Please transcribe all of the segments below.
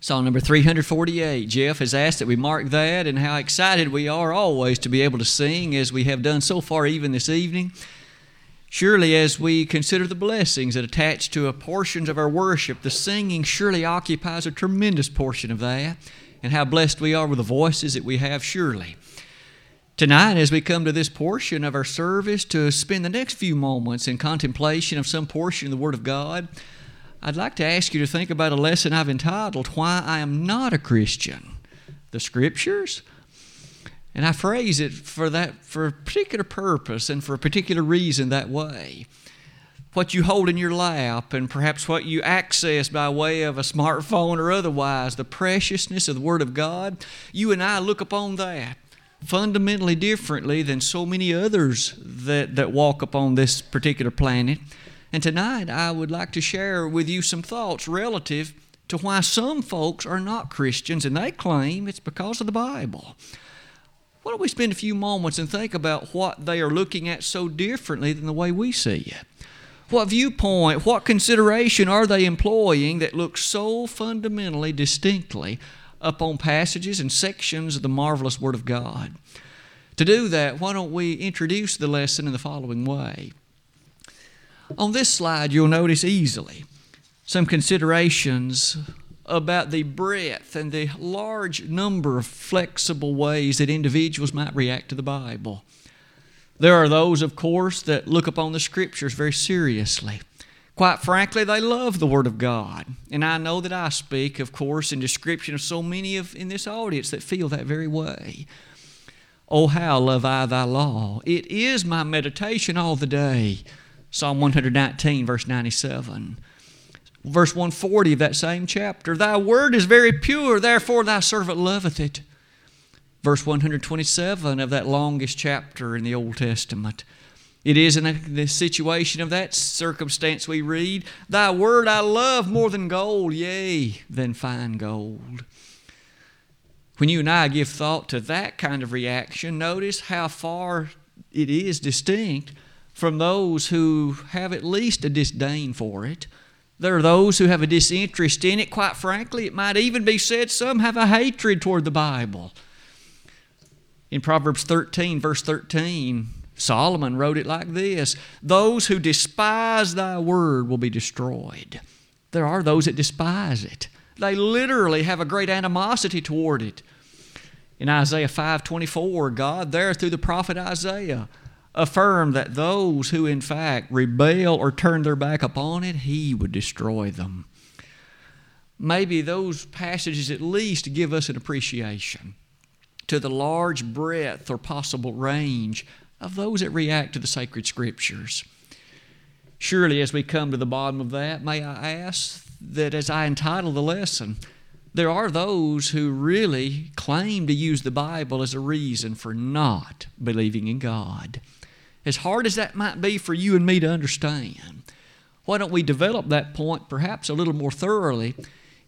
Song number 348. Jeff has asked that we mark that and how excited we are always to be able to sing as we have done so far, even this evening. Surely, as we consider the blessings that attach to a portions of our worship, the singing surely occupies a tremendous portion of that, and how blessed we are with the voices that we have, surely. Tonight, as we come to this portion of our service to spend the next few moments in contemplation of some portion of the Word of God, I'd like to ask you to think about a lesson I've entitled, Why I Am Not a Christian. The Scriptures. And I phrase it for that for a particular purpose and for a particular reason that way. What you hold in your lap and perhaps what you access by way of a smartphone or otherwise, the preciousness of the Word of God, you and I look upon that fundamentally differently than so many others that, that walk upon this particular planet. And tonight I would like to share with you some thoughts relative to why some folks are not Christians and they claim it's because of the Bible. Why don't we spend a few moments and think about what they are looking at so differently than the way we see it? What viewpoint, what consideration are they employing that looks so fundamentally distinctly upon passages and sections of the marvelous Word of God? To do that, why don't we introduce the lesson in the following way? On this slide, you'll notice easily some considerations about the breadth and the large number of flexible ways that individuals might react to the Bible. There are those, of course, that look upon the Scriptures very seriously. Quite frankly, they love the Word of God. And I know that I speak, of course, in description of so many of in this audience that feel that very way. Oh, how love I thy law. It is my meditation all the day. Psalm 119, verse 97. Verse 140 of that same chapter Thy word is very pure, therefore thy servant loveth it. Verse 127 of that longest chapter in the Old Testament. It is in the situation of that circumstance we read, Thy word I love more than gold, yea, than fine gold. When you and I give thought to that kind of reaction, notice how far it is distinct from those who have at least a disdain for it. There are those who have a disinterest in it. Quite frankly, it might even be said some have a hatred toward the Bible. In Proverbs 13, verse 13, Solomon wrote it like this Those who despise thy word will be destroyed. There are those that despise it. They literally have a great animosity toward it. In Isaiah 5:24, God there through the prophet Isaiah affirmed that those who in fact rebel or turn their back upon it, he would destroy them. Maybe those passages at least give us an appreciation to the large breadth or possible range of those that react to the sacred scriptures. Surely, as we come to the bottom of that, may I ask that as I entitle the lesson, there are those who really claim to use the Bible as a reason for not believing in God as hard as that might be for you and me to understand, why don't we develop that point perhaps a little more thoroughly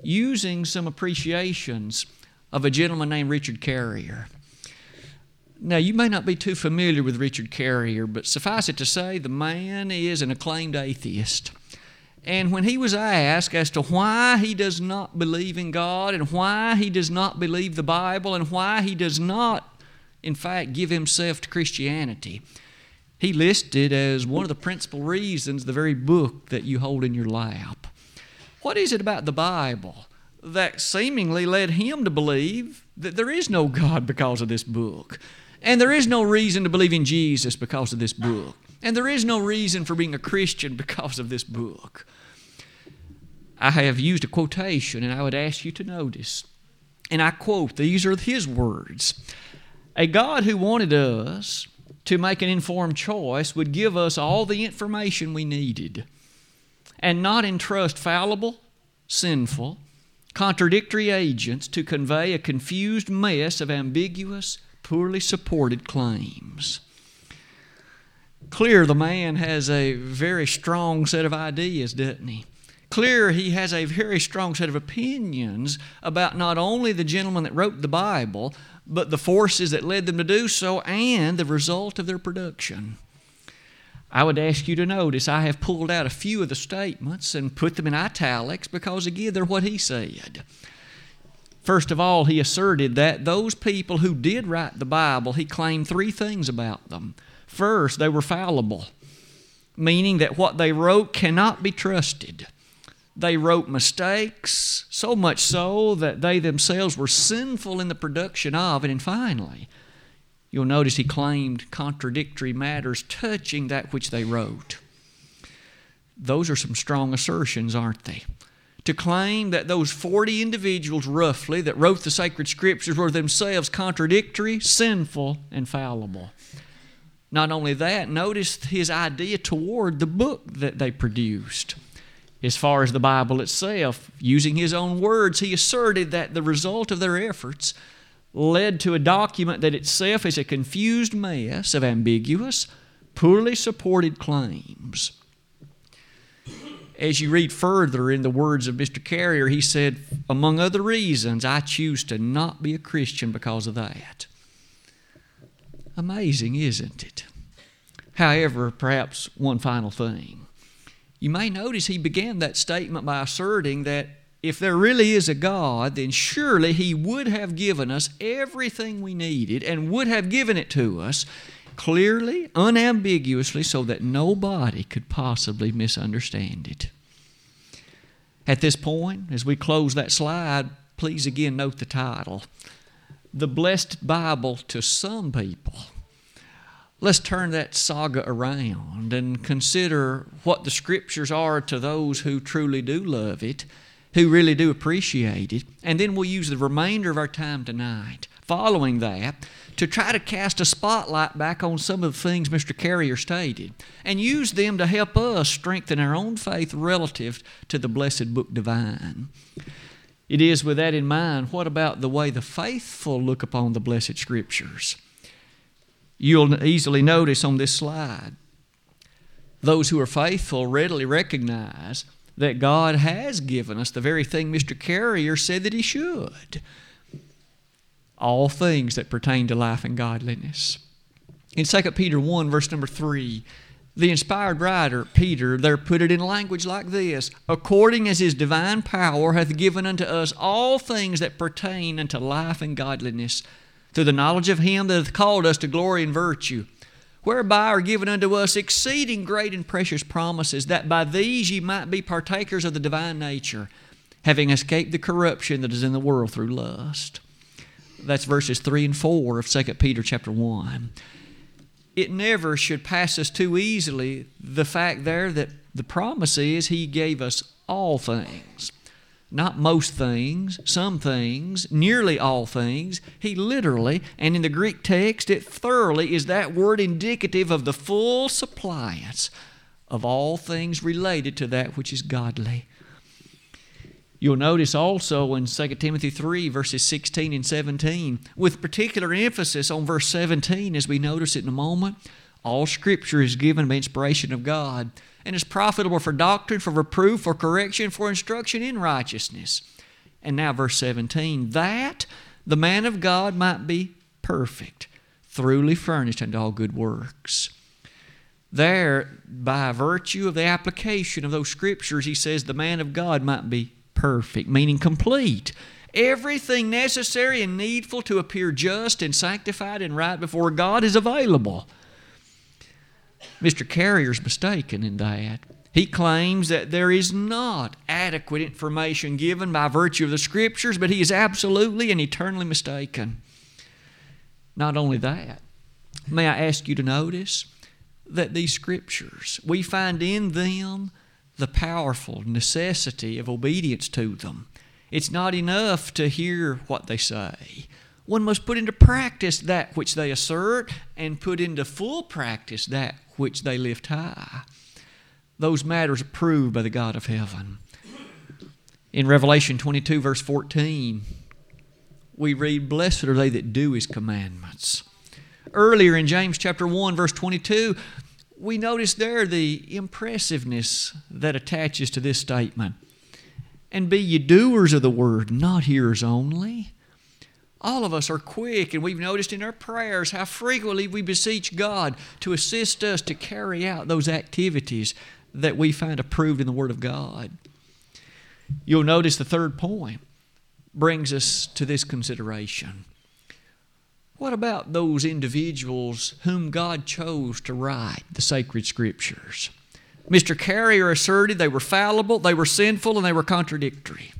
using some appreciations of a gentleman named Richard Carrier? Now, you may not be too familiar with Richard Carrier, but suffice it to say, the man is an acclaimed atheist. And when he was asked as to why he does not believe in God and why he does not believe the Bible and why he does not, in fact, give himself to Christianity, he listed as one of the principal reasons the very book that you hold in your lap. What is it about the Bible that seemingly led him to believe that there is no God because of this book? And there is no reason to believe in Jesus because of this book. And there is no reason for being a Christian because of this book. I have used a quotation, and I would ask you to notice. And I quote, these are his words A God who wanted us to make an informed choice would give us all the information we needed and not entrust fallible, sinful, contradictory agents to convey a confused mess of ambiguous, poorly supported claims. Clear the man has a very strong set of ideas, doesn't he? Clear he has a very strong set of opinions about not only the gentleman that wrote the Bible, but the forces that led them to do so and the result of their production. I would ask you to notice I have pulled out a few of the statements and put them in italics because, again, they're what he said. First of all, he asserted that those people who did write the Bible, he claimed three things about them. First, they were fallible, meaning that what they wrote cannot be trusted. They wrote mistakes, so much so that they themselves were sinful in the production of it. And finally, you'll notice he claimed contradictory matters touching that which they wrote. Those are some strong assertions, aren't they? to claim that those 40 individuals, roughly, that wrote the sacred scriptures were themselves contradictory, sinful, and fallible. Not only that, notice his idea toward the book that they produced. As far as the Bible itself, using his own words, he asserted that the result of their efforts led to a document that itself is a confused mess of ambiguous, poorly supported claims as you read further in the words of Mr. Carrier, he said, among other reasons, I choose to not be a Christian because of that. Amazing, isn't it? However, perhaps one final thing. You may notice he began that statement by asserting that if there really is a God, then surely He would have given us everything we needed and would have given it to us clearly, unambiguously, so that nobody could possibly misunderstand it. At this point, as we close that slide, please again note the title The Blessed Bible to Some People. Let's turn that saga around and consider what the Scriptures are to those who truly do love it, who really do appreciate it, and then we'll use the remainder of our time tonight following that to try to cast a spotlight back on some of the things Mr. Carrier stated and use them to help us strengthen our own faith relative to the blessed book divine. It is with that in mind, what about the way the faithful look upon the blessed scriptures? You'll easily notice on this slide, those who are faithful readily recognize that God has given us the very thing Mr. Carrier said that He should all things that pertain to life and godliness. In 2 Peter 1, verse number 3, the inspired writer, Peter, there put it in language like this According as his divine power hath given unto us all things that pertain unto life and godliness, through the knowledge of him that hath called us to glory and virtue, whereby are given unto us exceeding great and precious promises, that by these ye might be partakers of the divine nature, having escaped the corruption that is in the world through lust. That's verses 3 and 4 of 2 Peter chapter 1. It never should pass us too easily the fact there that the promise is He gave us all things. Not most things, some things, nearly all things. He literally, and in the Greek text, it thoroughly is that word indicative of the full suppliance of all things related to that which is godly. You'll notice also in 2 Timothy 3, verses 16 and 17, with particular emphasis on verse 17, as we notice it in a moment, all Scripture is given by inspiration of God and is profitable for doctrine, for reproof, for correction, for instruction in righteousness. And now, verse 17, that the man of God might be perfect, thoroughly furnished unto all good works. There, by virtue of the application of those Scriptures, he says the man of God might be perfect, meaning complete. Everything necessary and needful to appear just and sanctified and right before God is available. Mr. Carrier's mistaken in that. He claims that there is not adequate information given by virtue of the Scriptures, but he is absolutely and eternally mistaken. Not only that, may I ask you to notice that these Scriptures, we find in them the powerful necessity of obedience to them. It's not enough to hear what they say. One must put into practice that which they assert and put into full practice that which they lift high. Those matters approved by the God of heaven. In Revelation 22, verse 14, we read, Blessed are they that do his commandments. Earlier in James chapter 1, verse 22, we notice there the impressiveness that attaches to this statement. And be ye doers of the word, not hearers only. All of us are quick, and we've noticed in our prayers how frequently we beseech God to assist us to carry out those activities that we find approved in the Word of God. You'll notice the third point brings us to this consideration. What about those individuals whom God chose to write the sacred scriptures? Mr. Carrier asserted they were fallible, they were sinful, and they were contradictory.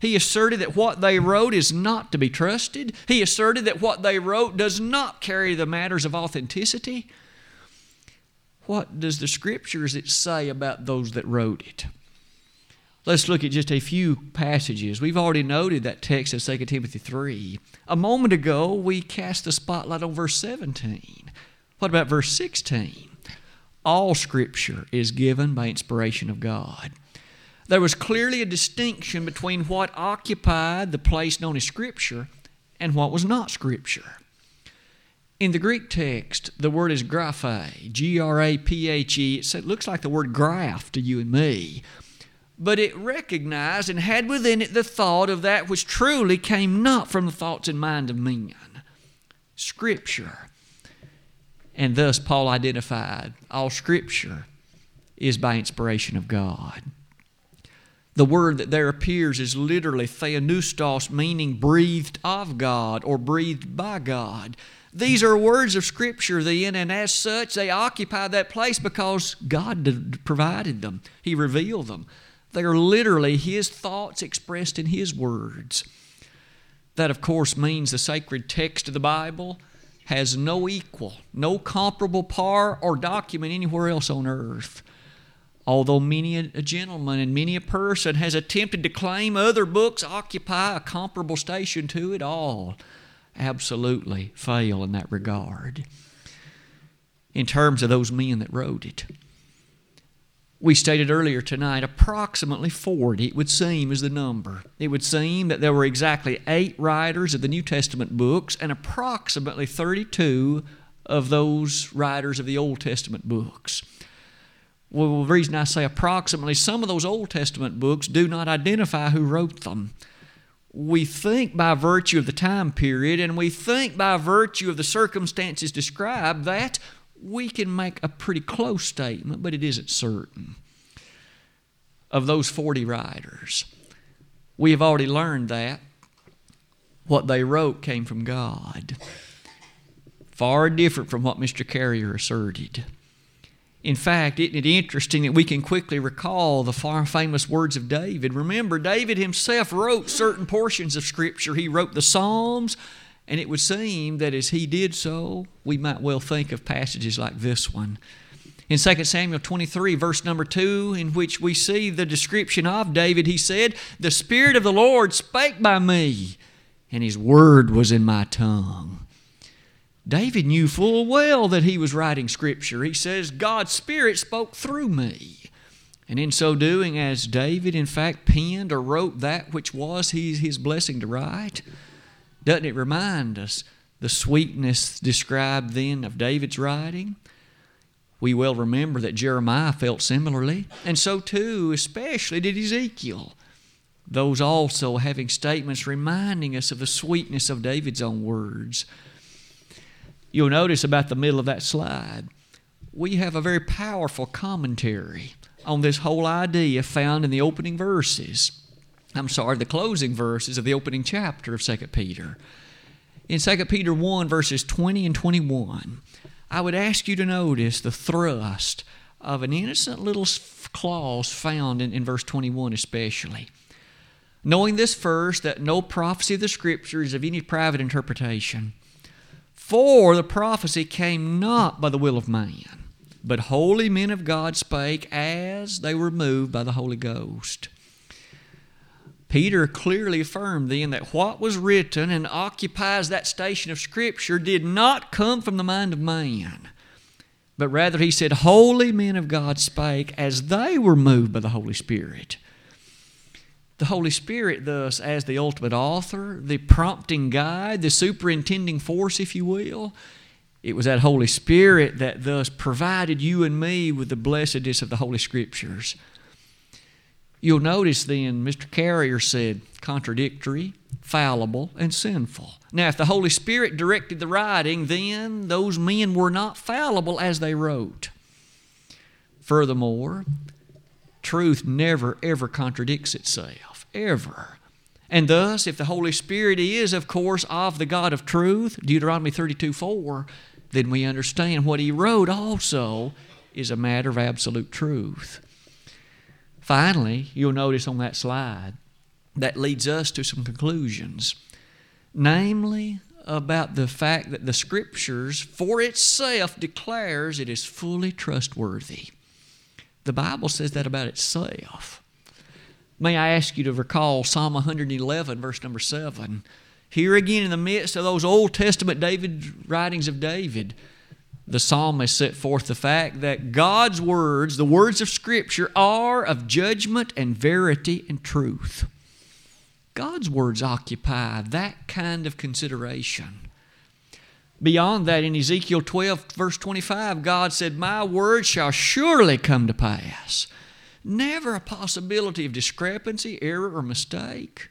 He asserted that what they wrote is not to be trusted. He asserted that what they wrote does not carry the matters of authenticity. What does the scriptures say about those that wrote it? Let's look at just a few passages. We've already noted that text of 2 Timothy 3. A moment ago, we cast the spotlight on verse 17. What about verse 16? All Scripture is given by inspiration of God. There was clearly a distinction between what occupied the place known as Scripture and what was not Scripture. In the Greek text, the word is graphe, G R A P H E. It looks like the word graph to you and me but it recognized and had within it the thought of that which truly came not from the thoughts and mind of men Scripture. And thus, Paul identified all Scripture is by inspiration of God. The word that there appears is literally theopneustos, meaning breathed of God or breathed by God. These are words of Scripture, then, and as such, they occupy that place because God provided them, He revealed them. They are literally His thoughts expressed in His words. That, of course, means the sacred text of the Bible has no equal, no comparable par or document anywhere else on earth. Although many a gentleman and many a person has attempted to claim other books occupy a comparable station to it, all absolutely fail in that regard in terms of those men that wrote it we stated earlier tonight, approximately 40, it would seem, is the number. It would seem that there were exactly eight writers of the New Testament books and approximately 32 of those writers of the Old Testament books. Well, the reason I say approximately, some of those Old Testament books do not identify who wrote them. We think by virtue of the time period and we think by virtue of the circumstances described that we can make a pretty close statement, but it isn't certain. Of those 40 writers, we have already learned that what they wrote came from God. Far different from what Mr. Carrier asserted. In fact, isn't it interesting that we can quickly recall the far famous words of David? Remember, David himself wrote certain portions of Scripture. He wrote the Psalms, and it would seem that as he did so, we might well think of passages like this one. In 2 Samuel 23, verse number 2, in which we see the description of David, he said, The Spirit of the Lord spake by me, and his word was in my tongue. David knew full well that he was writing Scripture. He says, God's Spirit spoke through me. And in so doing, as David in fact penned or wrote that which was his, his blessing to write, doesn't it remind us the sweetness described then of David's writing? We well remember that Jeremiah felt similarly, and so too, especially, did Ezekiel. Those also having statements reminding us of the sweetness of David's own words. You'll notice about the middle of that slide, we have a very powerful commentary on this whole idea found in the opening verses. I'm sorry, the closing verses of the opening chapter of 2 Peter. In 2 Peter 1, verses 20 and 21, I would ask you to notice the thrust of an innocent little clause found in, in verse 21 especially. Knowing this first, that no prophecy of the Scripture is of any private interpretation. For the prophecy came not by the will of man, but holy men of God spake as they were moved by the Holy Ghost. Peter clearly affirmed then that what was written and occupies that station of Scripture did not come from the mind of man, but rather he said, Holy men of God spake as they were moved by the Holy Spirit. The Holy Spirit, thus, as the ultimate author, the prompting guide, the superintending force, if you will, it was that Holy Spirit that thus provided you and me with the blessedness of the Holy Scriptures. You'll notice then Mr. Carrier said contradictory, fallible, and sinful. Now, if the Holy Spirit directed the writing, then those men were not fallible as they wrote. Furthermore, truth never, ever contradicts itself. Ever. And thus, if the Holy Spirit is, of course, of the God of truth, Deuteronomy 32 4, then we understand what he wrote also is a matter of absolute truth. Finally, you'll notice on that slide, that leads us to some conclusions. Namely, about the fact that the Scriptures for itself declares it is fully trustworthy. The Bible says that about itself. May I ask you to recall Psalm 111, verse number 7. Here again, in the midst of those Old Testament David writings of David, the psalmist set forth the fact that God's words, the words of Scripture, are of judgment and verity and truth. God's words occupy that kind of consideration. Beyond that, in Ezekiel 12, verse 25, God said, My word shall surely come to pass. Never a possibility of discrepancy, error, or mistake.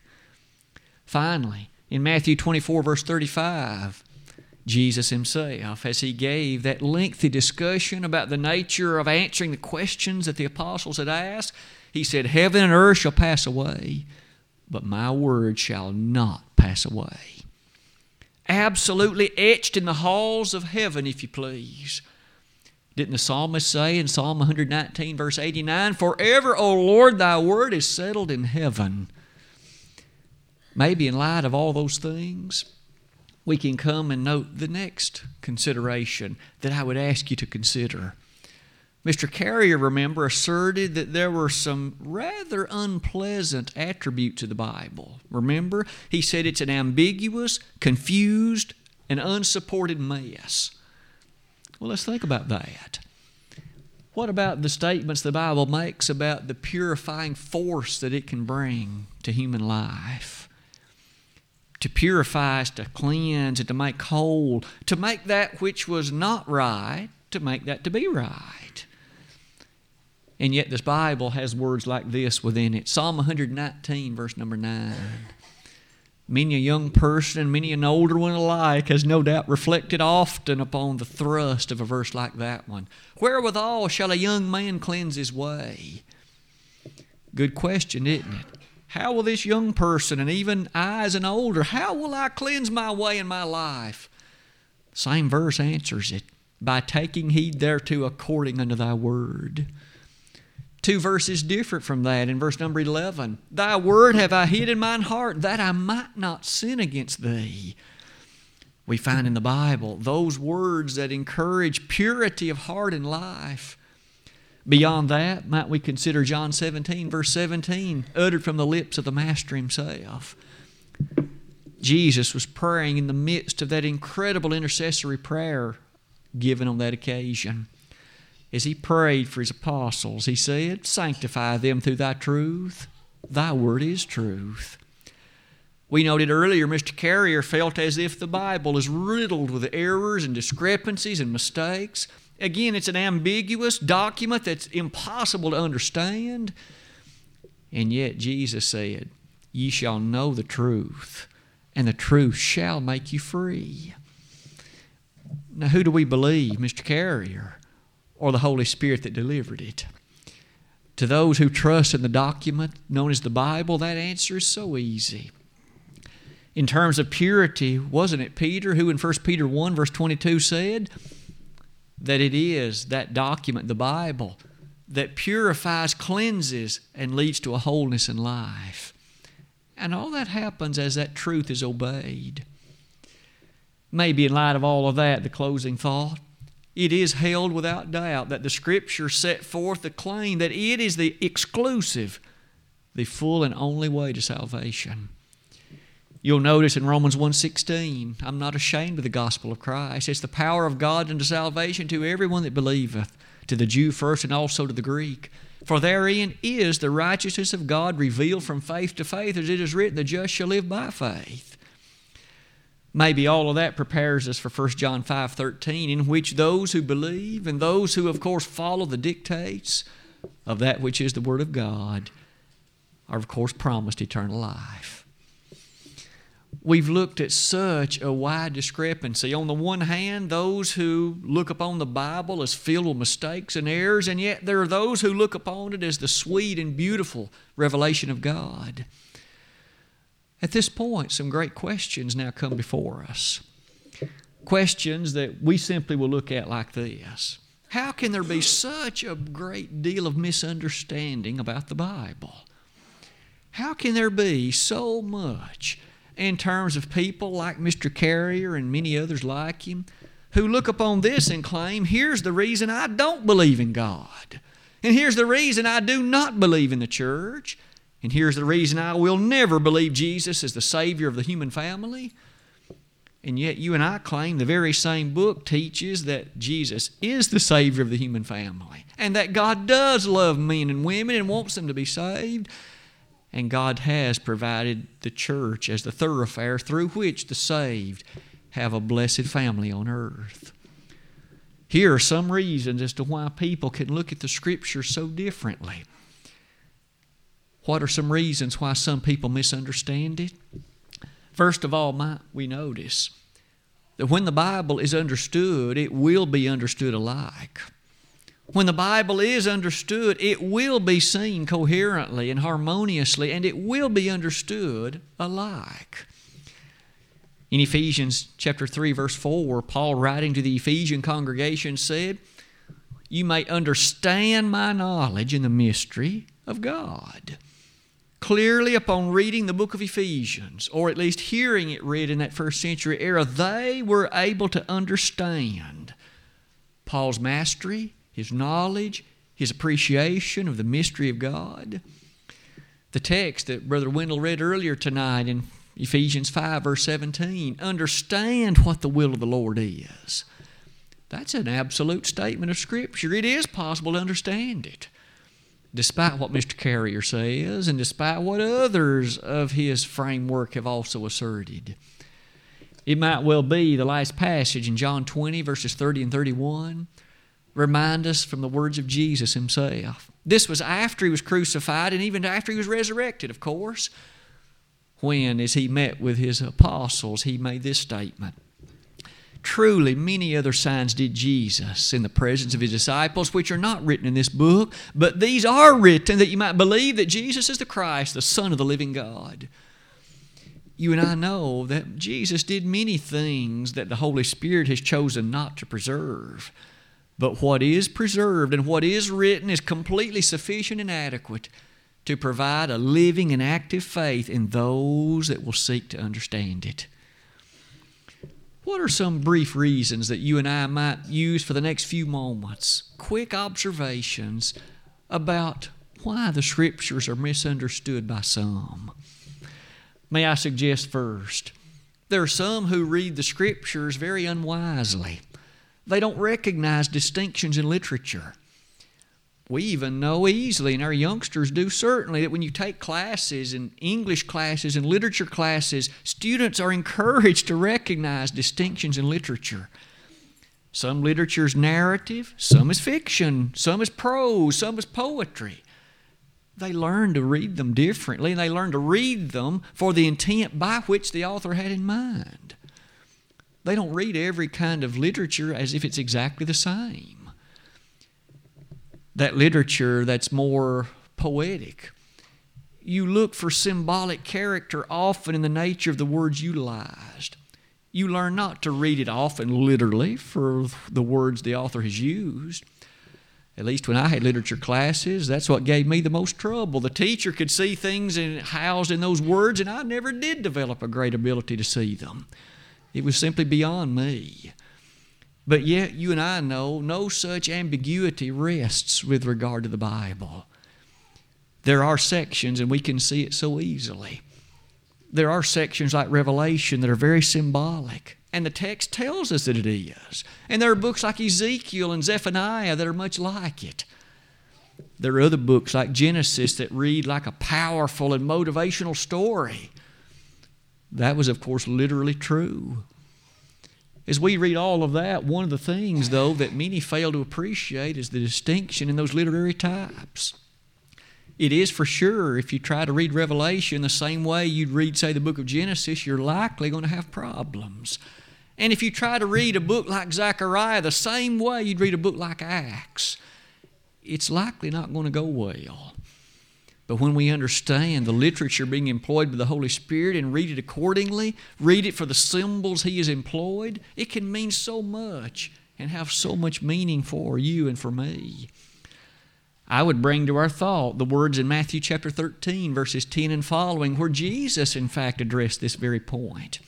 Finally, in Matthew 24, verse 35, Jesus himself, as he gave that lengthy discussion about the nature of answering the questions that the apostles had asked, he said, Heaven and earth shall pass away, but my word shall not pass away. Absolutely etched in the halls of heaven, if you please. Didn't the psalmist say in Psalm 119, verse 89, Forever, O Lord, thy word is settled in heaven. Maybe in light of all those things, we can come and note the next consideration that I would ask you to consider. Mr. Carrier, remember, asserted that there were some rather unpleasant attributes of the Bible. Remember, he said it's an ambiguous, confused, and unsupported mess. Well, let's think about that. What about the statements the Bible makes about the purifying force that it can bring to human life? To purify us, to cleanse, and to make whole, to make that which was not right, to make that to be right. And yet, this Bible has words like this within it Psalm 119, verse number 9. Many a young person and many an older one alike has no doubt reflected often upon the thrust of a verse like that one. Wherewithal shall a young man cleanse his way? Good question, isn't it? How will this young person, and even I as an older, how will I cleanse my way in my life? Same verse answers it by taking heed thereto according unto thy word. Two verses different from that. In verse number 11, Thy word have I hid in mine heart, that I might not sin against thee. We find in the Bible those words that encourage purity of heart and life. Beyond that, might we consider John 17, verse 17, uttered from the lips of the Master himself. Jesus was praying in the midst of that incredible intercessory prayer given on that occasion as he prayed for his apostles, he said, Sanctify them through thy truth. Thy word is truth. We noted earlier, Mr. Carrier felt as if the Bible is riddled with errors and discrepancies and mistakes. Again, it's an ambiguous document that's impossible to understand. And yet, Jesus said, Ye shall know the truth, and the truth shall make you free. Now, who do we believe, Mr. Carrier? Or the Holy Spirit that delivered it? To those who trust in the document known as the Bible, that answer is so easy. In terms of purity, wasn't it Peter who in 1 Peter 1, verse 22 said that it is that document, the Bible, that purifies, cleanses, and leads to a wholeness in life? And all that happens as that truth is obeyed. Maybe in light of all of that, the closing thought it is held without doubt that the Scripture set forth the claim that it is the exclusive, the full and only way to salvation. You'll notice in Romans 1:16, I'm not ashamed of the gospel of Christ. It's the power of God unto salvation to everyone that believeth, to the Jew first and also to the Greek. For therein is the righteousness of God revealed from faith to faith, as it is written, the just shall live by faith maybe all of that prepares us for 1 John 5:13 in which those who believe and those who of course follow the dictates of that which is the word of God are of course promised eternal life. We've looked at such a wide discrepancy. On the one hand, those who look upon the Bible as filled with mistakes and errors, and yet there are those who look upon it as the sweet and beautiful revelation of God. At this point, some great questions now come before us. Questions that we simply will look at like this How can there be such a great deal of misunderstanding about the Bible? How can there be so much in terms of people like Mr. Carrier and many others like him who look upon this and claim, here's the reason I don't believe in God. And here's the reason I do not believe in the church. And here's the reason I will never believe Jesus as the Savior of the human family. And yet, you and I claim the very same book teaches that Jesus is the Savior of the human family and that God does love men and women and wants them to be saved. And God has provided the church as the thoroughfare through which the saved have a blessed family on earth. Here are some reasons as to why people can look at the Scripture so differently. What are some reasons why some people misunderstand it? First of all, might we notice that when the Bible is understood, it will be understood alike. When the Bible is understood, it will be seen coherently and harmoniously, and it will be understood alike. In Ephesians chapter 3 verse 4, Paul writing to the Ephesian congregation said, "You may understand my knowledge in the mystery of God." Clearly, upon reading the book of Ephesians, or at least hearing it read in that first century era, they were able to understand Paul's mastery, his knowledge, his appreciation of the mystery of God. The text that Brother Wendell read earlier tonight in Ephesians 5, verse 17. Understand what the will of the Lord is. That's an absolute statement of Scripture. It is possible to understand it, despite what Mr. Carrier says and despite what others of his framework have also asserted. It might well be the last passage in John 20, verses 30 and 31, remind us from the words of Jesus himself. This was after he was crucified and even after he was resurrected, of course when, as he met with his apostles, he made this statement Truly, many other signs did Jesus in the presence of his disciples, which are not written in this book, but these are written that you might believe that Jesus is the Christ, the Son of the living God. You and I know that Jesus did many things that the Holy Spirit has chosen not to preserve. But what is preserved and what is written is completely sufficient and adequate to provide a living and active faith in those that will seek to understand it. What are some brief reasons that you and I might use for the next few moments? Quick observations about why the Scriptures are misunderstood by some. May I suggest first, there are some who read the Scriptures very unwisely. They don't recognize distinctions in literature we even know easily, and our youngsters do certainly, that when you take classes and English classes and literature classes, students are encouraged to recognize distinctions in literature. Some literature is narrative, some is fiction, some is prose, some is poetry. They learn to read them differently, and they learn to read them for the intent by which the author had in mind. They don't read every kind of literature as if it's exactly the same that literature that's more poetic. You look for symbolic character often in the nature of the words utilized. You learn not to read it often literally for the words the author has used. At least when I had literature classes, that's what gave me the most trouble. The teacher could see things in, housed in those words, and I never did develop a great ability to see them. It was simply beyond me. But yet, you and I know no such ambiguity rests with regard to the Bible. There are sections, and we can see it so easily. There are sections like Revelation that are very symbolic, and the text tells us that it is. And there are books like Ezekiel and Zephaniah that are much like it. There are other books like Genesis that read like a powerful and motivational story. That was, of course, literally true. As we read all of that, one of the things, though, that many fail to appreciate is the distinction in those literary types. It is for sure, if you try to read Revelation the same way you'd read, say, the book of Genesis, you're likely going to have problems. And if you try to read a book like Zechariah the same way you'd read a book like Acts, it's likely not going to go well. But when we understand the literature being employed by the Holy Spirit and read it accordingly, read it for the symbols He has employed, it can mean so much and have so much meaning for you and for me. I would bring to our thought the words in Matthew chapter 13, verses 10 and following, where Jesus, in fact, addressed this very point.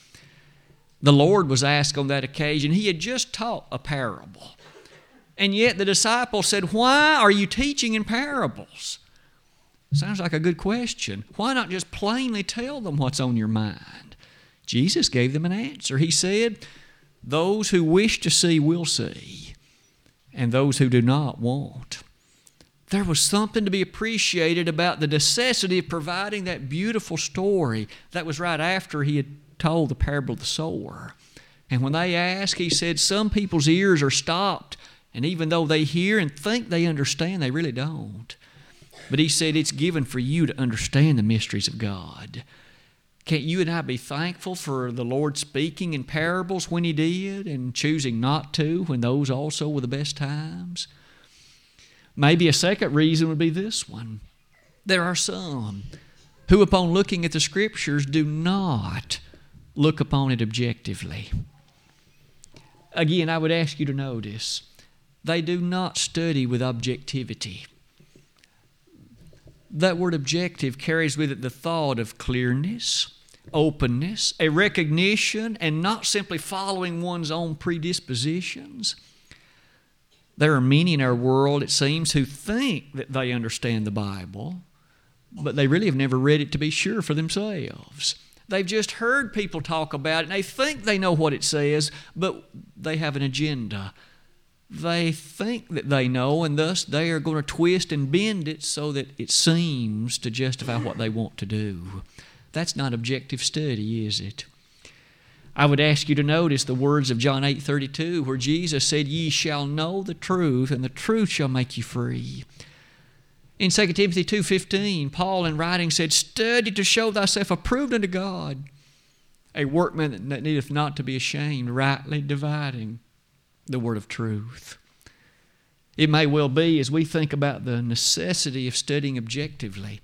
The Lord was asked on that occasion, He had just taught a parable. And yet the disciples said, Why are you teaching in parables? Sounds like a good question. Why not just plainly tell them what's on your mind? Jesus gave them an answer. He said, Those who wish to see will see, and those who do not won't. There was something to be appreciated about the necessity of providing that beautiful story that was right after he had told the parable of the sower. And when they asked, he said, Some people's ears are stopped, and even though they hear and think they understand, they really don't. But he said, It's given for you to understand the mysteries of God. Can't you and I be thankful for the Lord speaking in parables when He did and choosing not to when those also were the best times? Maybe a second reason would be this one. There are some who, upon looking at the Scriptures, do not look upon it objectively. Again, I would ask you to notice they do not study with objectivity. That word objective carries with it the thought of clearness, openness, a recognition, and not simply following one's own predispositions. There are many in our world, it seems, who think that they understand the Bible, but they really have never read it to be sure for themselves. They've just heard people talk about it and they think they know what it says, but they have an agenda they think that they know, and thus they are going to twist and bend it so that it seems to justify what they want to do. That's not objective study, is it? I would ask you to notice the words of John 8 32, where Jesus said, Ye shall know the truth, and the truth shall make you free. In 2 Timothy 2.15, Paul in writing said, Study to show thyself approved unto God, a workman that needeth not to be ashamed, rightly dividing the word of truth. It may well be, as we think about the necessity of studying objectively,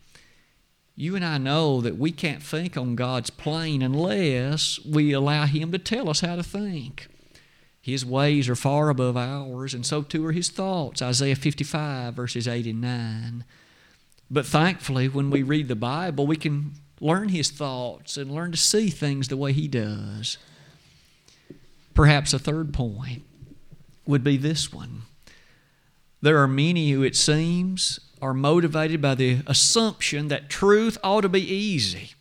you and I know that we can't think on God's plane unless we allow Him to tell us how to think. His ways are far above ours, and so too are His thoughts. Isaiah 55, verses 8 and 9. But thankfully, when we read the Bible, we can learn His thoughts and learn to see things the way He does. Perhaps a third point would be this one. There are many who, it seems, are motivated by the assumption that truth ought to be easy.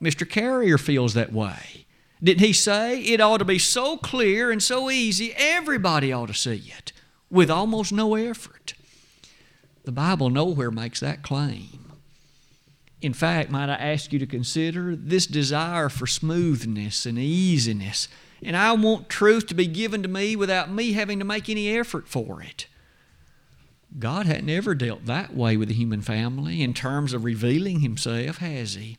Mr. Carrier feels that way. Didn't he say it ought to be so clear and so easy, everybody ought to see it with almost no effort? The Bible nowhere makes that claim. In fact, might I ask you to consider this desire for smoothness and easiness and I want truth to be given to me without me having to make any effort for it. God hadn't ever dealt that way with the human family in terms of revealing Himself, has He?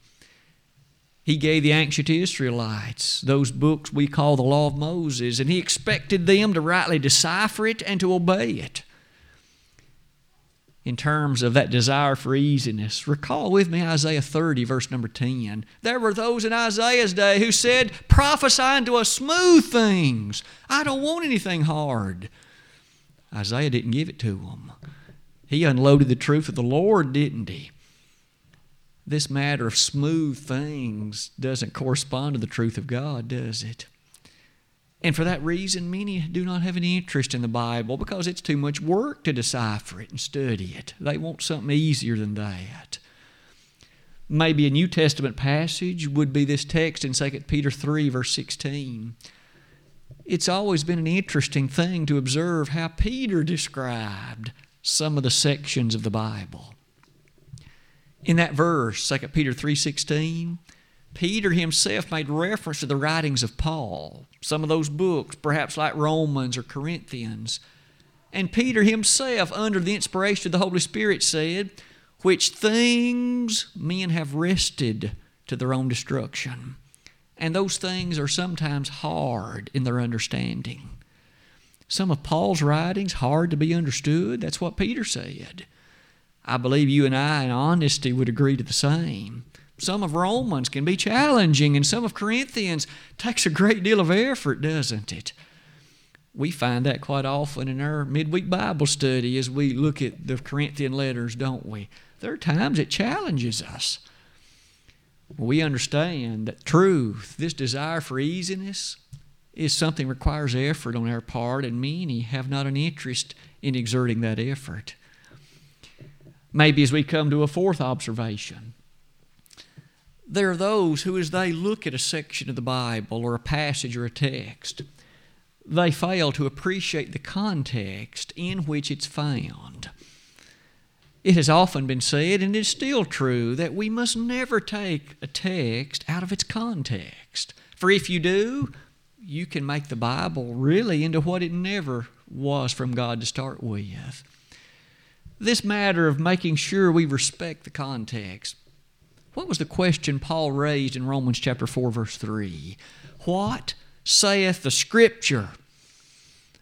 He gave the ancient Israelites those books we call the Law of Moses, and He expected them to rightly decipher it and to obey it in terms of that desire for easiness. Recall with me Isaiah 30, verse number 10. There were those in Isaiah's day who said, Prophesy unto us smooth things. I don't want anything hard. Isaiah didn't give it to them. He unloaded the truth of the Lord, didn't he? This matter of smooth things doesn't correspond to the truth of God, does it? And for that reason, many do not have any interest in the Bible because it's too much work to decipher it and study it. They want something easier than that. Maybe a New Testament passage would be this text in 2 Peter 3, verse 16. It's always been an interesting thing to observe how Peter described some of the sections of the Bible. In that verse, 2 Peter 3:16, Peter himself made reference to the writings of Paul, some of those books, perhaps like Romans or Corinthians. And Peter himself, under the inspiration of the Holy Spirit, said, Which things men have wrested to their own destruction. And those things are sometimes hard in their understanding. Some of Paul's writings hard to be understood. That's what Peter said. I believe you and I, in honesty, would agree to the same. Some of Romans can be challenging, and some of Corinthians takes a great deal of effort, doesn't it? We find that quite often in our midweek Bible study as we look at the Corinthian letters, don't we? There are times it challenges us. We understand that truth, this desire for easiness, is something requires effort on our part, and many have not an interest in exerting that effort. Maybe as we come to a fourth observation, there are those who, as they look at a section of the Bible or a passage or a text, they fail to appreciate the context in which it's found. It has often been said, and is still true, that we must never take a text out of its context. For if you do, you can make the Bible really into what it never was from God to start with. This matter of making sure we respect the context. What was the question Paul raised in Romans chapter 4 verse 3? What saith the scripture?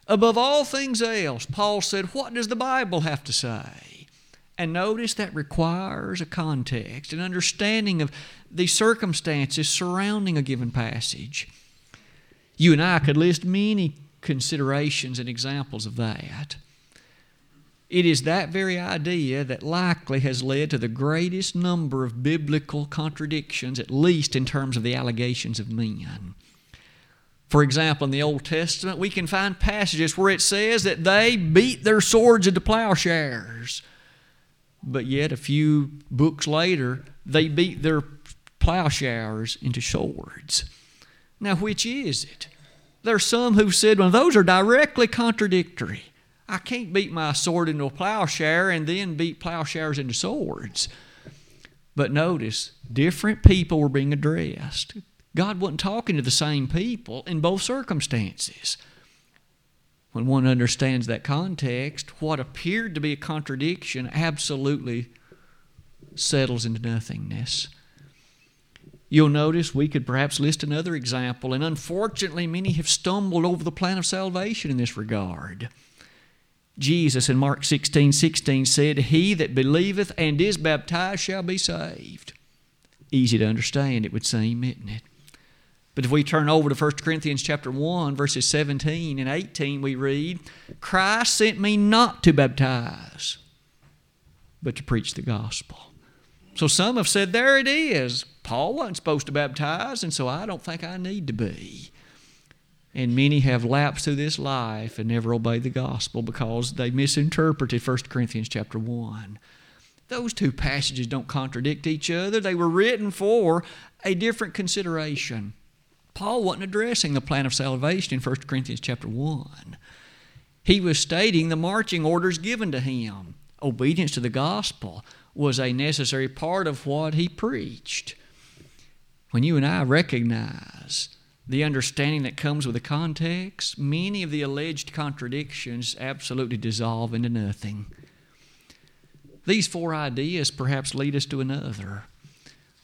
Above all things else, Paul said, what does the Bible have to say? And notice that requires a context, an understanding of the circumstances surrounding a given passage. You and I could list many considerations and examples of that. It is that very idea that likely has led to the greatest number of biblical contradictions, at least in terms of the allegations of men. For example, in the Old Testament, we can find passages where it says that they beat their swords into plowshares. But yet, a few books later, they beat their plowshares into swords. Now, which is it? There are some who've said, well, those are directly contradictory. I can't beat my sword into a plowshare and then beat plowshares into swords. But notice, different people were being addressed. God wasn't talking to the same people in both circumstances. When one understands that context, what appeared to be a contradiction absolutely settles into nothingness. You'll notice we could perhaps list another example, and unfortunately, many have stumbled over the plan of salvation in this regard. Jesus in Mark 16 16 said, He that believeth and is baptized shall be saved. Easy to understand, it would seem, isn't it? But if we turn over to 1 Corinthians chapter 1, verses 17 and 18, we read, Christ sent me not to baptize, but to preach the gospel. So some have said, there it is. Paul wasn't supposed to baptize, and so I don't think I need to be. And many have lapsed through this life and never obeyed the gospel because they misinterpreted 1 Corinthians chapter 1. Those two passages don't contradict each other. They were written for a different consideration. Paul wasn't addressing the plan of salvation in 1 Corinthians chapter 1. He was stating the marching orders given to him. Obedience to the gospel was a necessary part of what he preached. When you and I recognize the understanding that comes with the context, many of the alleged contradictions absolutely dissolve into nothing. These four ideas perhaps lead us to another.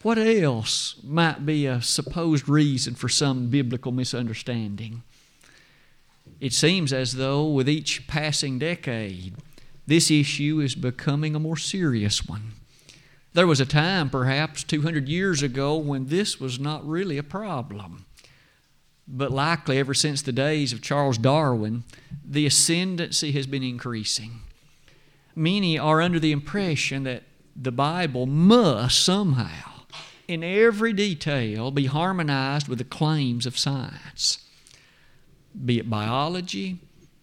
What else might be a supposed reason for some biblical misunderstanding? It seems as though with each passing decade, this issue is becoming a more serious one. There was a time, perhaps 200 years ago, when this was not really a problem. But likely, ever since the days of Charles Darwin, the ascendancy has been increasing. Many are under the impression that the Bible must somehow, in every detail, be harmonized with the claims of science, be it biology,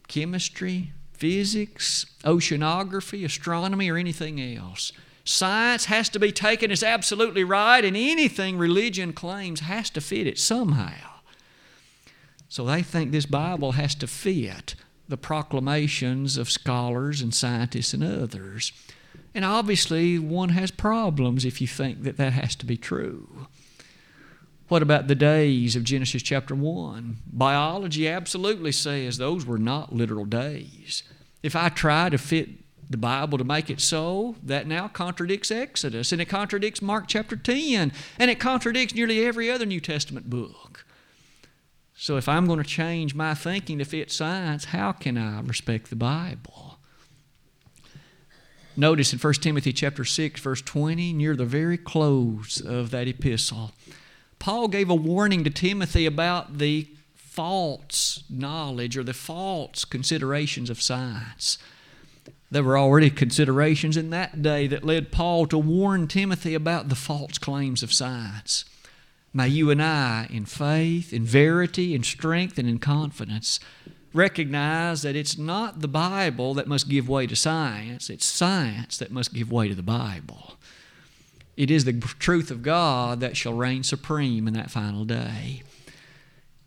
chemistry, physics, oceanography, astronomy, or anything else. Science has to be taken as absolutely right, and anything religion claims has to fit it somehow. So they think this Bible has to fit the proclamations of scholars and scientists and others. And obviously, one has problems if you think that that has to be true. What about the days of Genesis chapter 1? Biology absolutely says those were not literal days. If I try to fit the Bible to make it so, that now contradicts Exodus, and it contradicts Mark chapter 10, and it contradicts nearly every other New Testament book. So if I'm going to change my thinking to fit science, how can I respect the Bible? Notice in 1 Timothy chapter 6 verse 20 near the very close of that epistle Paul gave a warning to Timothy about the false knowledge or the false considerations of science. There were already considerations in that day that led Paul to warn Timothy about the false claims of science. May you and I, in faith, in verity, in strength, and in confidence, recognize that it's not the Bible that must give way to science, it's science that must give way to the Bible. It is the truth of God that shall reign supreme in that final day.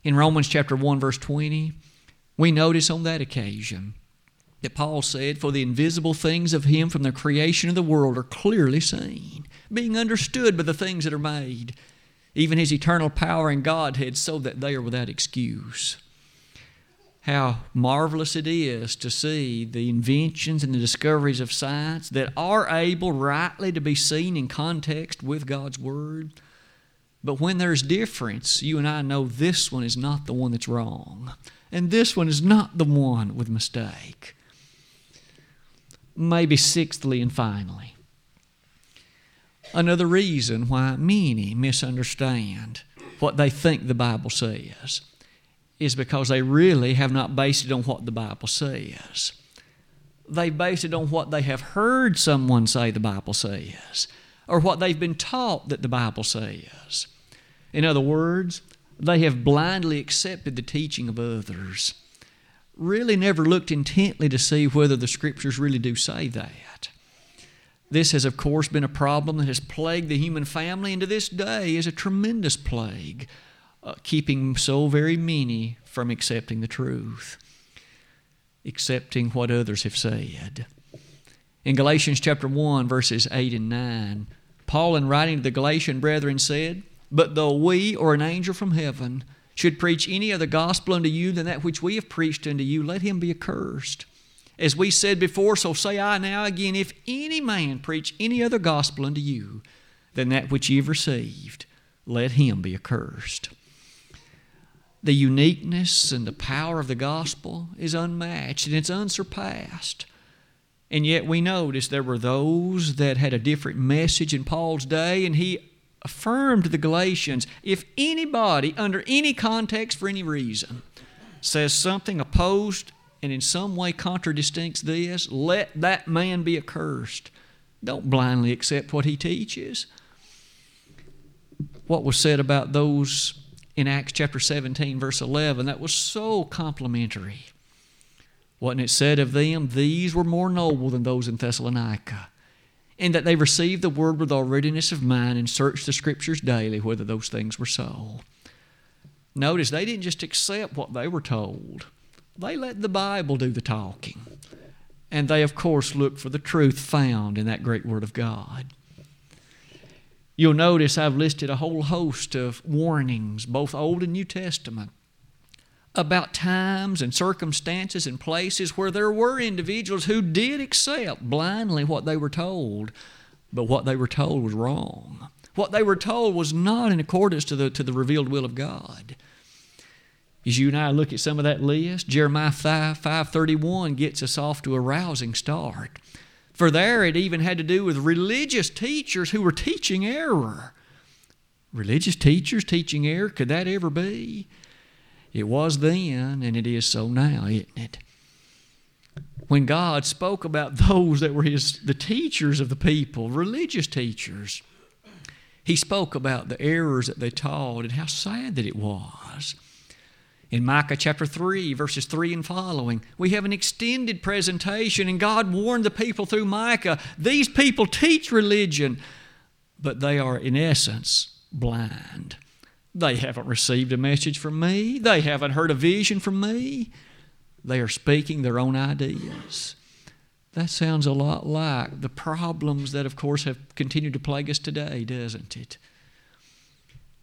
In Romans chapter 1 verse 20, we notice on that occasion that Paul said, For the invisible things of him from the creation of the world are clearly seen, being understood by the things that are made, even his eternal power and Godhead, so that they are without excuse how marvelous it is to see the inventions and the discoveries of science that are able rightly to be seen in context with God's Word. But when there's difference, you and I know this one is not the one that's wrong, and this one is not the one with mistake. Maybe sixthly and finally, another reason why many misunderstand what they think the Bible says is because they really have not based it on what the Bible says. They base it on what they have heard someone say the Bible says, or what they've been taught that the Bible says. In other words, they have blindly accepted the teaching of others, really never looked intently to see whether the Scriptures really do say that. This has, of course, been a problem that has plagued the human family, and to this day is a tremendous plague uh, keeping so very many from accepting the truth, accepting what others have said. In Galatians chapter 1, verses 8 and 9, Paul, in writing to the Galatian brethren, said, But though we or an angel from heaven should preach any other gospel unto you than that which we have preached unto you, let him be accursed. As we said before, so say I now again, if any man preach any other gospel unto you than that which ye have received, let him be accursed the uniqueness and the power of the gospel is unmatched and it's unsurpassed. And yet we notice there were those that had a different message in Paul's day, and he affirmed the Galatians if anybody, under any context for any reason, says something opposed and in some way contradicts this, let that man be accursed. Don't blindly accept what he teaches. What was said about those in Acts chapter 17, verse 11, that was so complimentary. Wasn't it said of them, These were more noble than those in Thessalonica, in that they received the word with all readiness of mind and searched the scriptures daily whether those things were so. Notice they didn't just accept what they were told, they let the Bible do the talking. And they, of course, look for the truth found in that great Word of God. You'll notice I've listed a whole host of warnings, both Old and New Testament, about times and circumstances and places where there were individuals who did accept blindly what they were told, but what they were told was wrong. What they were told was not in accordance to the, to the revealed will of God. As you and I look at some of that list, Jeremiah 5, 531 gets us off to a rousing start. For there it even had to do with religious teachers who were teaching error. Religious teachers teaching error, could that ever be? It was then, and it is so now, isn't it? When God spoke about those that were his, the teachers of the people, religious teachers, he spoke about the errors that they taught and how sad that it was. In Micah chapter 3, verses 3 and following, we have an extended presentation, and God warned the people through Micah these people teach religion, but they are, in essence, blind. They haven't received a message from me, they haven't heard a vision from me. They are speaking their own ideas. That sounds a lot like the problems that, of course, have continued to plague us today, doesn't it?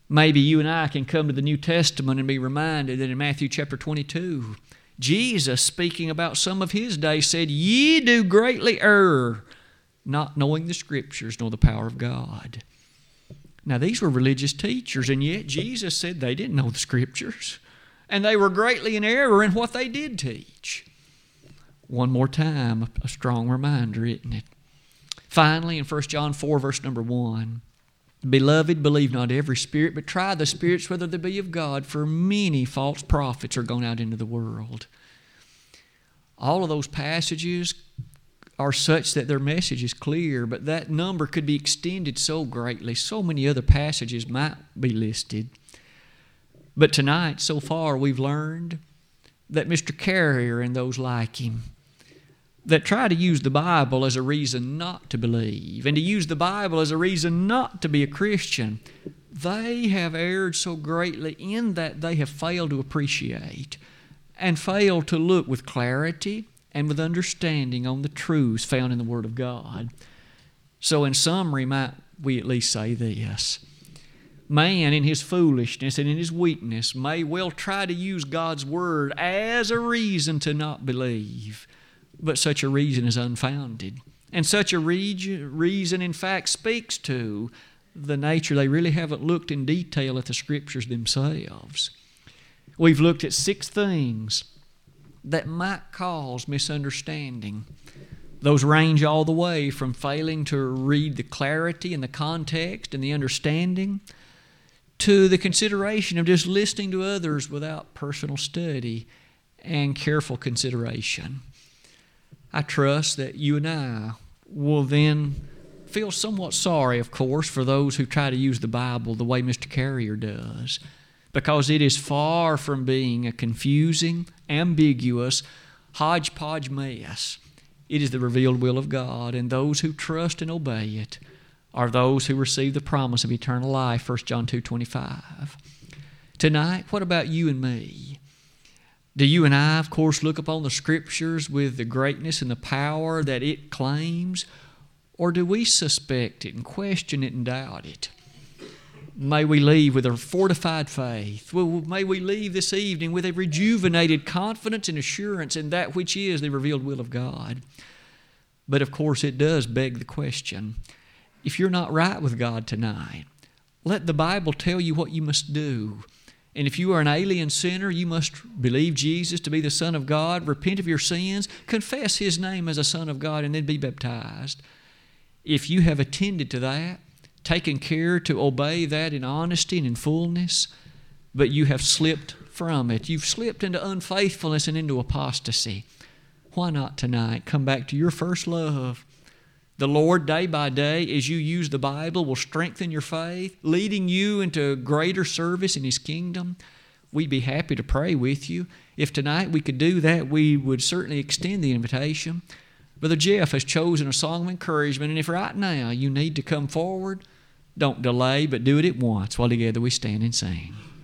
Maybe you and I can come to the New Testament and be reminded that in Matthew chapter 22, Jesus, speaking about some of his day, said, Ye do greatly err, not knowing the Scriptures nor the power of God. Now, these were religious teachers, and yet Jesus said they didn't know the Scriptures, and they were greatly in error in what they did teach. One more time, a strong reminder, isn't it? Finally, in 1 John 4, verse number 1, Beloved, believe not every spirit, but try the spirits whether they be of God, for many false prophets are gone out into the world. All of those passages are such that their message is clear, but that number could be extended so greatly. So many other passages might be listed. But tonight, so far, we've learned that Mr. Carrier and those like him that try to use the Bible as a reason not to believe and to use the Bible as a reason not to be a Christian, they have erred so greatly in that they have failed to appreciate and failed to look with clarity and with understanding on the truths found in the Word of God. So, in summary, might we at least say this man in his foolishness and in his weakness may well try to use God's Word as a reason to not believe but such a reason is unfounded. And such a reason, in fact, speaks to the nature they really haven't looked in detail at the Scriptures themselves. We've looked at six things that might cause misunderstanding. Those range all the way from failing to read the clarity and the context and the understanding to the consideration of just listening to others without personal study and careful consideration. I trust that you and I will then feel somewhat sorry, of course, for those who try to use the Bible the way Mr. Carrier does, because it is far from being a confusing, ambiguous, hodgepodge mess. It is the revealed will of God, and those who trust and obey it are those who receive the promise of eternal life, 1 John 2.25. Tonight, what about you and me? Do you and I, of course, look upon the Scriptures with the greatness and the power that it claims? Or do we suspect it and question it and doubt it? May we leave with a fortified faith. May we leave this evening with a rejuvenated confidence and assurance in that which is the revealed will of God. But of course, it does beg the question if you're not right with God tonight, let the Bible tell you what you must do. And if you are an alien sinner, you must believe Jesus to be the Son of God, repent of your sins, confess His name as a Son of God, and then be baptized. If you have attended to that, taken care to obey that in honesty and in fullness, but you have slipped from it, you've slipped into unfaithfulness and into apostasy, why not tonight come back to your first love? The Lord, day by day, as you use the Bible, will strengthen your faith, leading you into greater service in His kingdom. We'd be happy to pray with you. If tonight we could do that, we would certainly extend the invitation. Brother Jeff has chosen a song of encouragement, and if right now you need to come forward, don't delay, but do it at once while together we stand and sing.